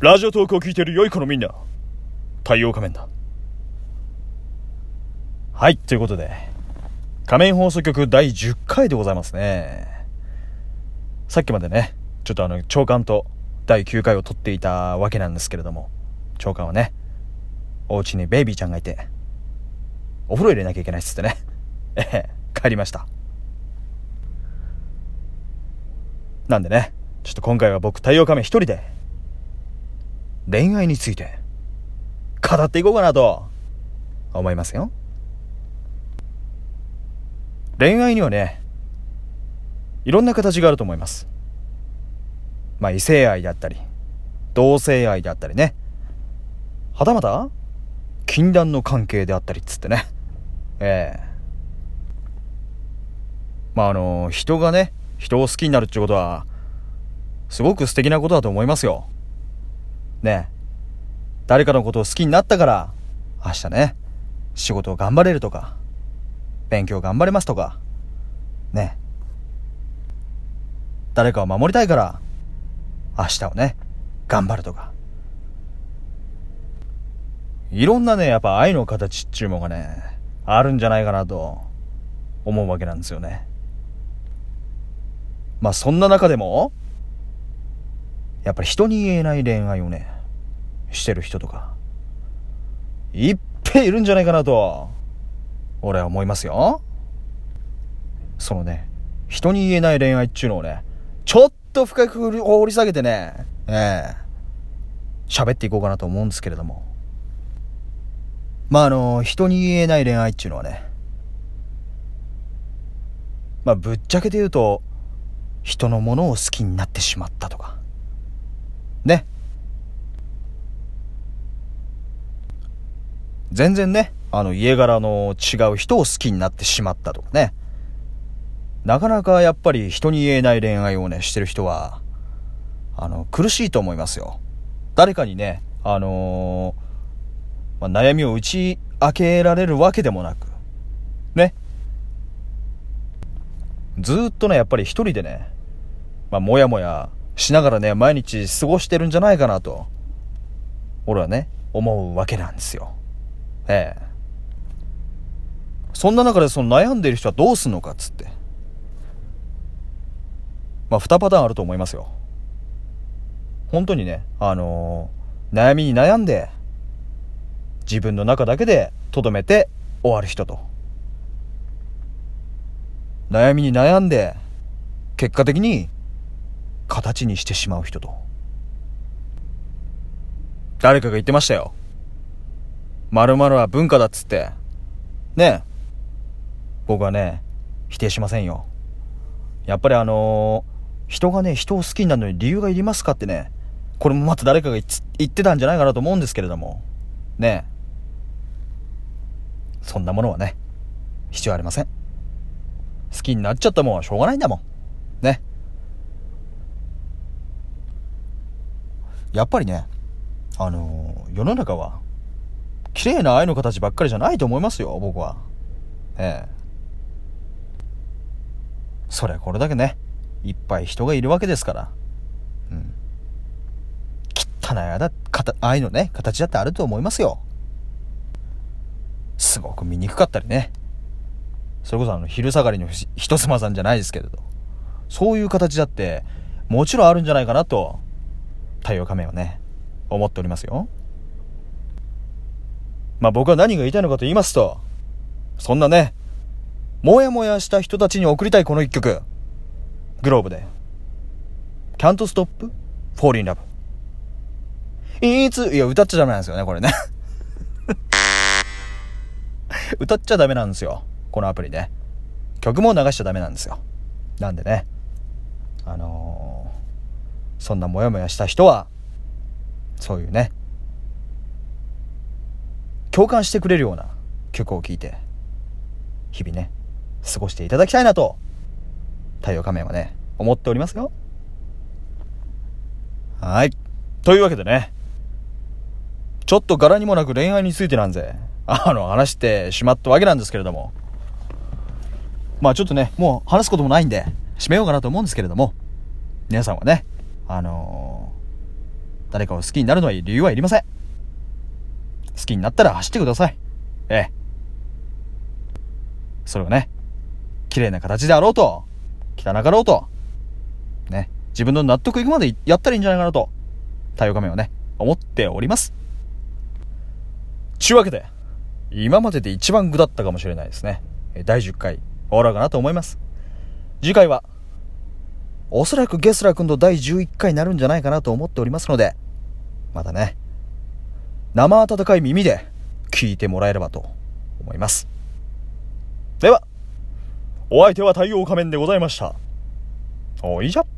ラジオトークを聞いている良い子のみんな、太陽仮面だ。はい、ということで、仮面放送局第10回でございますね。さっきまでね、ちょっとあの、長官と第9回を撮っていたわけなんですけれども、長官はね、お家にベイビーちゃんがいて、お風呂入れなきゃいけないっつってね、ええ、帰りました。なんでね、ちょっと今回は僕太陽仮面一人で、恋愛について、語っていこうかなと、思いますよ。恋愛にはね、いろんな形があると思います。まあ、異性愛であったり、同性愛であったりね。はたまた、禁断の関係であったりっつってね。ええまあ、あの、人がね、人を好きになるってことは、すごく素敵なことだと思いますよ。ね。誰かのことを好きになったから、明日ね、仕事を頑張れるとか、勉強頑張れますとか、ね。誰かを守りたいから、明日をね、頑張るとか。いろんなね、やっぱ愛の形っちゅうもがね、あるんじゃないかなと思うわけなんですよね。まあそんな中でも、やっぱり人に言えない恋愛をね、してる人とか、いっぺいいるんじゃないかなと、俺は思いますよ。そのね、人に言えない恋愛っちゅうのをね、ちょっと深く掘り下げてね、ええ喋っていこうかなと思うんですけれども。まああの、人に言えない恋愛っちゅうのはね、まあぶっちゃけて言うと、人のものを好きになってしまったとか。ね。全然ね、あの家柄の違う人を好きになってしまったとかね。なかなかやっぱり人に言えない恋愛をね、してる人は、あの、苦しいと思いますよ。誰かにね、あのーまあ、悩みを打ち明けられるわけでもなく、ね。ずっとね、やっぱり一人でね、まあ、もやもやしながらね、毎日過ごしてるんじゃないかなと、俺はね、思うわけなんですよ。ええ。そんな中でその悩んでいる人はどうすんのかっつって。まあ、二パターンあると思いますよ。本当にね、あのー悩みに悩んで、自分の中だけで留めて終わる人と。悩みに悩んで、結果的に形にしてしまう人と。誰かが言ってましたよ。〇〇は文化だっつって。ねえ。僕はね、否定しませんよ。やっぱりあのー人がね、人を好きになるのに理由がいりますかってね、これもまた誰かが言ってたんじゃないかなと思うんですけれども。ねえ。そんなものはね、必要ありません。好きになっちゃったもんはしょうがないんだもん。ね。やっぱりね、あのー世の中は、綺麗な愛の形ばっかりじゃないと思いますよ、僕は。ええ。そりゃこれだけね、いっぱい人がいるわけですから。うん。汚い愛だ、愛のね、形だってあると思いますよ。すごく醜かったりね。それこそあの、昼下がりのひ人妻さんじゃないですけれど。そういう形だって、もちろんあるんじゃないかなと、太陽仮面はね、思っておりますよ。まあ僕は何が言いたいのかと言いますと、そんなね、もやもやした人たちに送りたいこの一曲。グローブで。Can't Stop Fall in Love。いつ、いや、歌っちゃダメなんですよね、これね。歌っちゃダメなんですよ。このアプリね。曲も流しちゃダメなんですよ。なんでね。あのーそんなモヤモヤした人は、そういうね、共感してくれるような曲を聴いて、日々ね、過ごしていただきたいなと、太陽仮面はね、思っておりますよ。はい。というわけでね、ちょっと柄にもなく恋愛についてなんぜ、あの、話してしまったわけなんですけれども、まあちょっとね、もう話すこともないんで、締めようかなと思うんですけれども、皆さんはね、あのー誰かを好きになるのは理由はいりません。好きになったら走ってください。ええ。それがね、綺麗な形であろうと、汚かろうと、ね、自分の納得いくまでやったらいいんじゃないかなと、太陽仮面はね、思っております。ちゅうわけで、今までで一番具だったかもしれないですね。第10回、終わろうかなと思います。次回は、おそらくゲスラ君と第11回になるんじゃないかなと思っておりますので、またね、生温かい耳で聞いてもらえればと思います。では、お相手は太陽仮面でございました。おいじゃ。